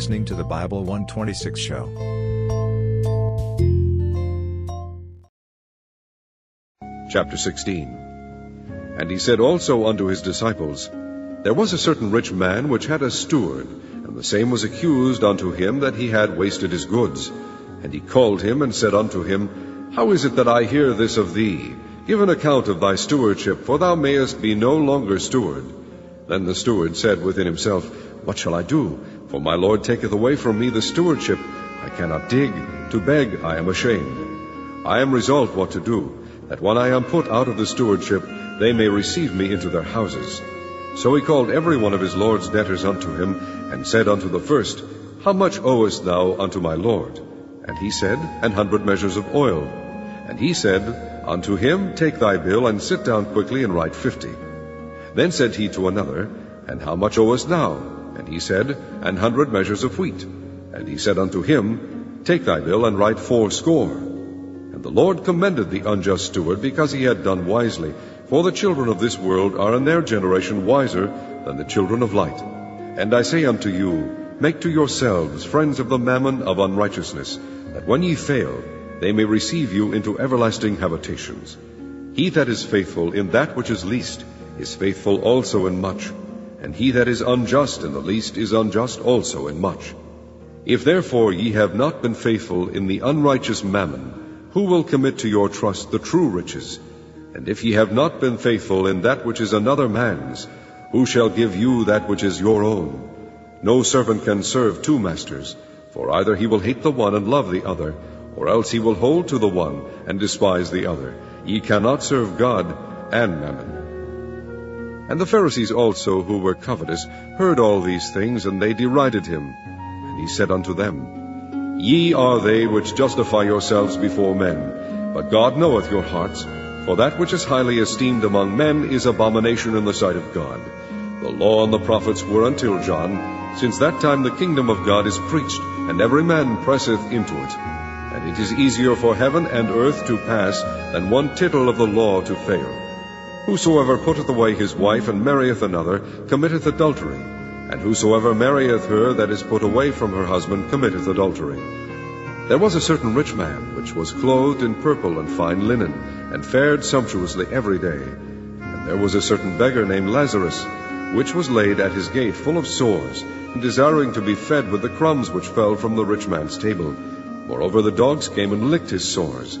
listening to the Bible 126 show. Chapter 16 And he said also unto his disciples, There was a certain rich man which had a steward, and the same was accused unto him that he had wasted his goods. And he called him and said unto him, How is it that I hear this of thee? Give an account of thy stewardship, for thou mayest be no longer steward. Then the steward said within himself, What shall I do? For my Lord taketh away from me the stewardship. I cannot dig. To beg I am ashamed. I am resolved what to do, that when I am put out of the stewardship, they may receive me into their houses. So he called every one of his Lord's debtors unto him, and said unto the first, How much owest thou unto my Lord? And he said, An hundred measures of oil. And he said, Unto him, Take thy bill, and sit down quickly, and write fifty. Then said he to another, And how much owest thou? And he said, An hundred measures of wheat. And he said unto him, Take thy bill, and write fourscore. And the Lord commended the unjust steward, because he had done wisely. For the children of this world are in their generation wiser than the children of light. And I say unto you, Make to yourselves friends of the mammon of unrighteousness, that when ye fail, they may receive you into everlasting habitations. He that is faithful in that which is least is faithful also in much, and he that is unjust in the least is unjust also in much. If therefore ye have not been faithful in the unrighteous mammon, who will commit to your trust the true riches? And if ye have not been faithful in that which is another man's, who shall give you that which is your own? No servant can serve two masters, for either he will hate the one and love the other, or else he will hold to the one and despise the other. Ye cannot serve God and mammon. And the Pharisees also, who were covetous, heard all these things, and they derided him. And he said unto them, Ye are they which justify yourselves before men, but God knoweth your hearts. For that which is highly esteemed among men is abomination in the sight of God. The law and the prophets were until John. Since that time the kingdom of God is preached, and every man presseth into it. And it is easier for heaven and earth to pass than one tittle of the law to fail. Whosoever putteth away his wife and marrieth another committeth adultery and whosoever marrieth her that is put away from her husband committeth adultery. There was a certain rich man, which was clothed in purple and fine linen, and fared sumptuously every day. And there was a certain beggar named Lazarus, which was laid at his gate full of sores, and desiring to be fed with the crumbs which fell from the rich man's table. Moreover, the dogs came and licked his sores.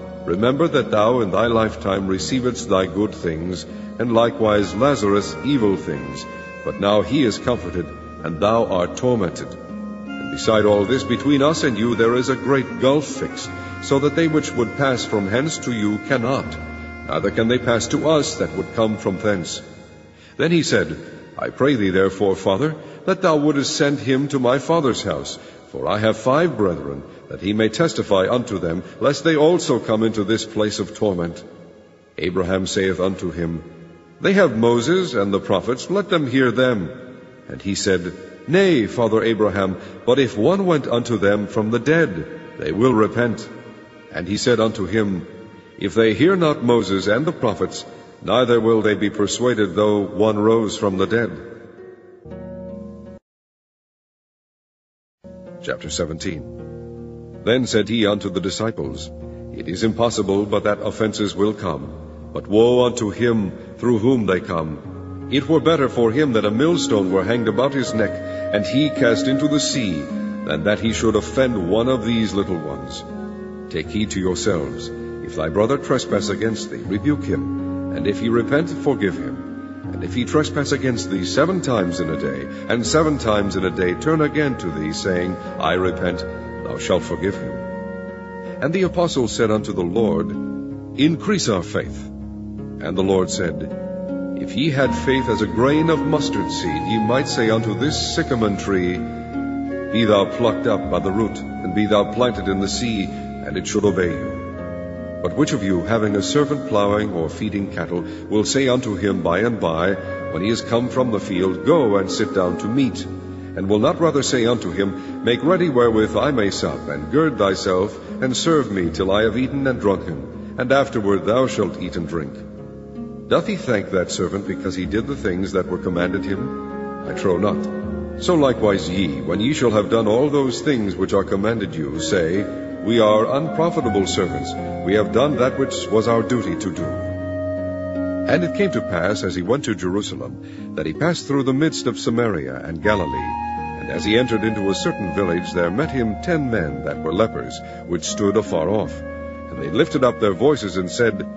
remember that thou in thy lifetime receivedst thy good things, and likewise Lazarus evil things. But now he is comforted, and thou art tormented. And beside all this, between us and you there is a great gulf fixed, so that they which would pass from hence to you cannot, neither can they pass to us that would come from thence. Then he said, I pray thee therefore, Father, that thou wouldest send him to my father's house, for I have five brethren, that he may testify unto them, lest they also come into this place of torment. Abraham saith unto him, they have Moses and the prophets, let them hear them. And he said, Nay, Father Abraham, but if one went unto them from the dead, they will repent. And he said unto him, If they hear not Moses and the prophets, neither will they be persuaded though one rose from the dead. Chapter 17 Then said he unto the disciples, It is impossible but that offenses will come but woe unto him through whom they come. It were better for him that a millstone were hanged about his neck, and he cast into the sea, than that he should offend one of these little ones. Take heed to yourselves. If thy brother trespass against thee, rebuke him, and if he repent, forgive him. And if he trespass against thee seven times in a day, and seven times in a day turn again to thee, saying, I repent, thou shalt forgive him. And the apostles said unto the Lord, Increase our faith. And the Lord said, If ye had faith as a grain of mustard seed, ye might say unto this sycamore tree, Be thou plucked up by the root, and be thou planted in the sea, and it should obey you. But which of you, having a servant plowing or feeding cattle, will say unto him by and by, when he is come from the field, Go and sit down to meat? And will not rather say unto him, Make ready wherewith I may sup, and gird thyself, and serve me till I have eaten and drunken, and afterward thou shalt eat and drink? Doth he thank that servant because he did the things that were commanded him? I trow not. So likewise ye, when ye shall have done all those things which are commanded you, say, We are unprofitable servants, we have done that which was our duty to do. And it came to pass, as he went to Jerusalem, that he passed through the midst of Samaria and Galilee. And as he entered into a certain village, there met him ten men that were lepers, which stood afar off. And they lifted up their voices and said,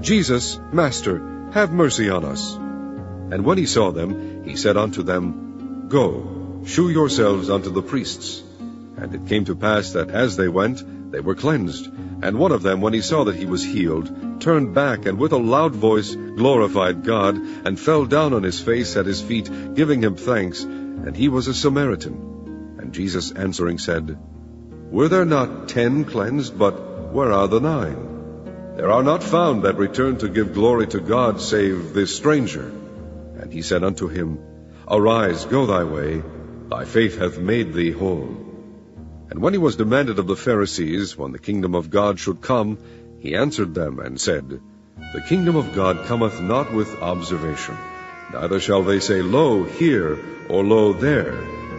Jesus, Master, have mercy on us. And when he saw them, he said unto them, Go, shew yourselves unto the priests. And it came to pass that as they went, they were cleansed. And one of them, when he saw that he was healed, turned back, and with a loud voice glorified God, and fell down on his face at his feet, giving him thanks. And he was a Samaritan. And Jesus answering said, Were there not ten cleansed, but where are the nine? There are not found that return to give glory to God, save this stranger. And he said unto him, Arise, go thy way, thy faith hath made thee whole. And when he was demanded of the Pharisees when the kingdom of God should come, he answered them and said, The kingdom of God cometh not with observation, neither shall they say, Lo, here, or Lo, there,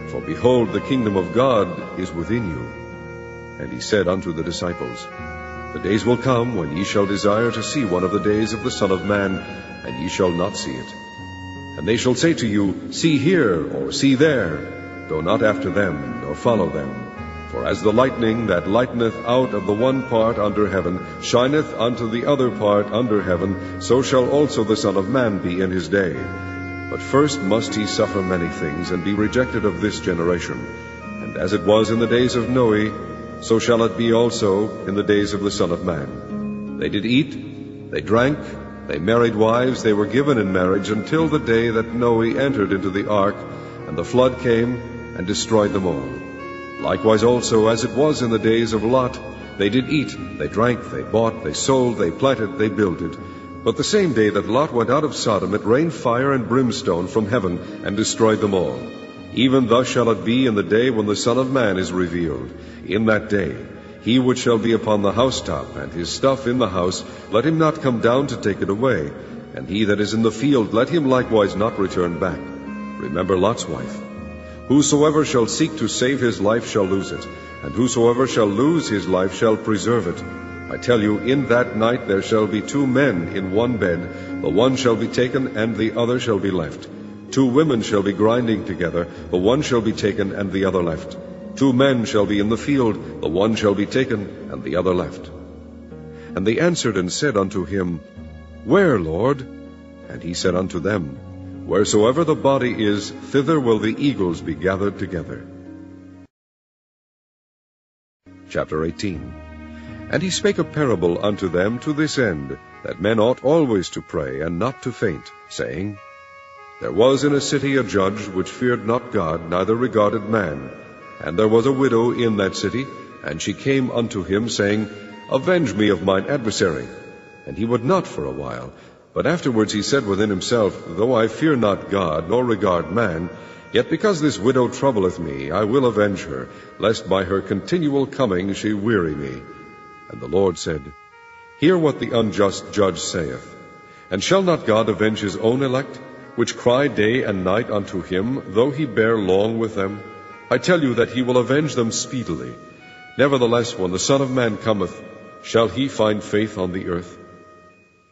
for behold, the kingdom of God is within you. And he said unto the disciples, The days will come when ye shall desire to see one of the days of the Son of Man, and ye shall not see it. And they shall say to you, See here, or see there. Go not after them, nor follow them. For as the lightning that lighteneth out of the one part under heaven shineth unto the other part under heaven, so shall also the Son of Man be in his day. But first must he suffer many things, and be rejected of this generation. And as it was in the days of Noe, so shall it be also in the days of the Son of Man. They did eat, they drank, they married wives, they were given in marriage until the day that Noe entered into the ark, and the flood came and destroyed them all. Likewise also, as it was in the days of Lot, they did eat, they drank, they bought, they sold, they planted, they builded. But the same day that Lot went out of Sodom, it rained fire and brimstone from heaven, and destroyed them all. Even thus shall it be in the day when the Son of Man is revealed. In that day, he which shall be upon the housetop, and his stuff in the house, let him not come down to take it away. And he that is in the field, let him likewise not return back. Remember Lot's wife. Whosoever shall seek to save his life shall lose it, and whosoever shall lose his life shall preserve it. I tell you, in that night there shall be two men in one bed, the one shall be taken, and the other shall be left. Two women shall be grinding together, the one shall be taken, and the other left. Two men shall be in the field, the one shall be taken, and the other left. And they answered and said unto him, Where, Lord? And he said unto them, Wheresoever the body is, thither will the eagles be gathered together. Chapter 18 And he spake a parable unto them to this end, that men ought always to pray, and not to faint, saying, There was in a city a judge which feared not God, neither regarded man. And there was a widow in that city, and she came unto him, saying, Avenge me of mine adversary. And he would not for a while. But afterwards he said within himself, Though I fear not God, nor regard man, yet because this widow troubleth me, I will avenge her, lest by her continual coming she weary me. And the Lord said, Hear what the unjust judge saith. And shall not God avenge his own elect, which cry day and night unto him, though he bear long with them? I tell you that he will avenge them speedily. Nevertheless, when the Son of Man cometh, shall he find faith on the earth?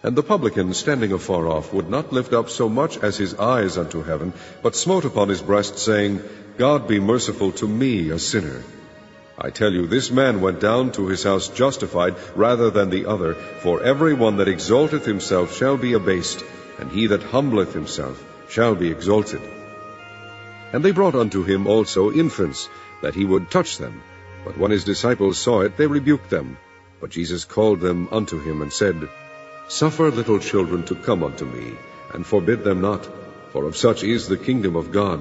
And the publican, standing afar off, would not lift up so much as his eyes unto heaven, but smote upon his breast, saying, God be merciful to me, a sinner. I tell you, this man went down to his house justified rather than the other. For every one that exalteth himself shall be abased, and he that humbleth himself shall be exalted. And they brought unto him also infants, that he would touch them. But when his disciples saw it, they rebuked them. But Jesus called them unto him, and said, Suffer little children to come unto me, and forbid them not, for of such is the kingdom of God.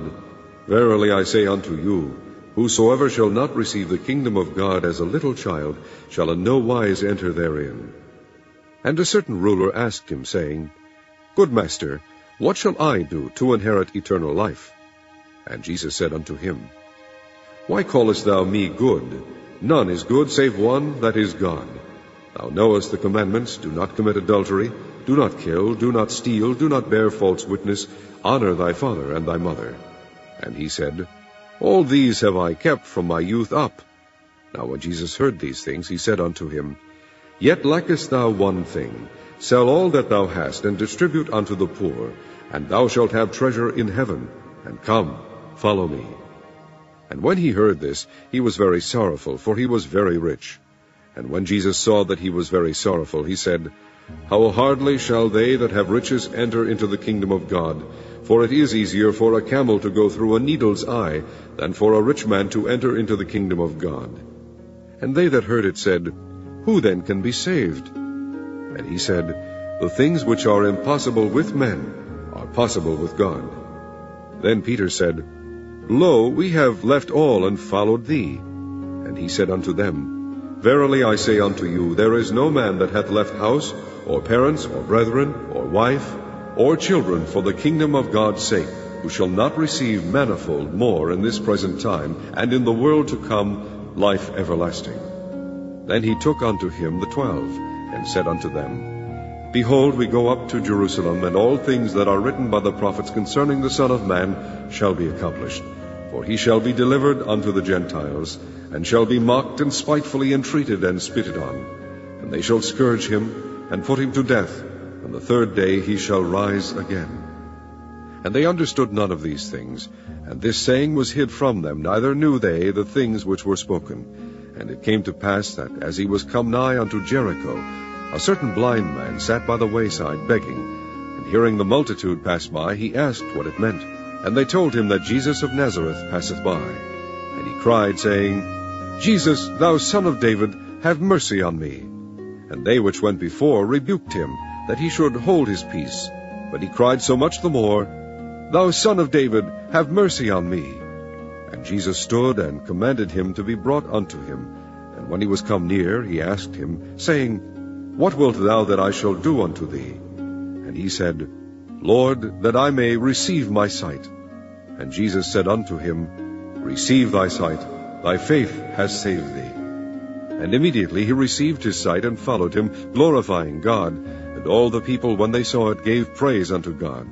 Verily I say unto you, Whosoever shall not receive the kingdom of God as a little child shall in no wise enter therein. And a certain ruler asked him, saying, Good master, what shall I do to inherit eternal life? And Jesus said unto him, Why callest thou me good? None is good save one, that is God. Thou knowest the commandments, do not commit adultery, do not kill, do not steal, do not bear false witness, honor thy father and thy mother. And he said, all these have I kept from my youth up. Now when Jesus heard these things, he said unto him, Yet lackest thou one thing. Sell all that thou hast, and distribute unto the poor, and thou shalt have treasure in heaven. And come, follow me. And when he heard this, he was very sorrowful, for he was very rich. And when Jesus saw that he was very sorrowful, he said, How hardly shall they that have riches enter into the kingdom of God? For it is easier for a camel to go through a needle's eye than for a rich man to enter into the kingdom of God. And they that heard it said, Who then can be saved? And he said, The things which are impossible with men are possible with God. Then Peter said, Lo, we have left all and followed thee. And he said unto them, Verily I say unto you, there is no man that hath left house, or parents, or brethren, or wife, or children for the kingdom of God's sake, who shall not receive manifold more in this present time, and in the world to come life everlasting. Then he took unto him the twelve, and said unto them, Behold, we go up to Jerusalem, and all things that are written by the prophets concerning the Son of Man shall be accomplished. For he shall be delivered unto the Gentiles, and shall be mocked and spitefully entreated and spitted on. And they shall scourge him, and put him to death, and the third day he shall rise again. And they understood none of these things, and this saying was hid from them, neither knew they the things which were spoken. And it came to pass that, as he was come nigh unto Jericho, a certain blind man sat by the wayside begging, and hearing the multitude pass by, he asked what it meant. And they told him that Jesus of Nazareth passeth by. He cried, saying, Jesus, thou son of David, have mercy on me. And they which went before rebuked him, that he should hold his peace. But he cried so much the more, Thou son of David, have mercy on me. And Jesus stood and commanded him to be brought unto him. And when he was come near, he asked him, saying, What wilt thou that I shall do unto thee? And he said, Lord, that I may receive my sight. And Jesus said unto him, Receive thy sight, thy faith has saved thee. And immediately he received his sight and followed him, glorifying God. And all the people, when they saw it, gave praise unto God.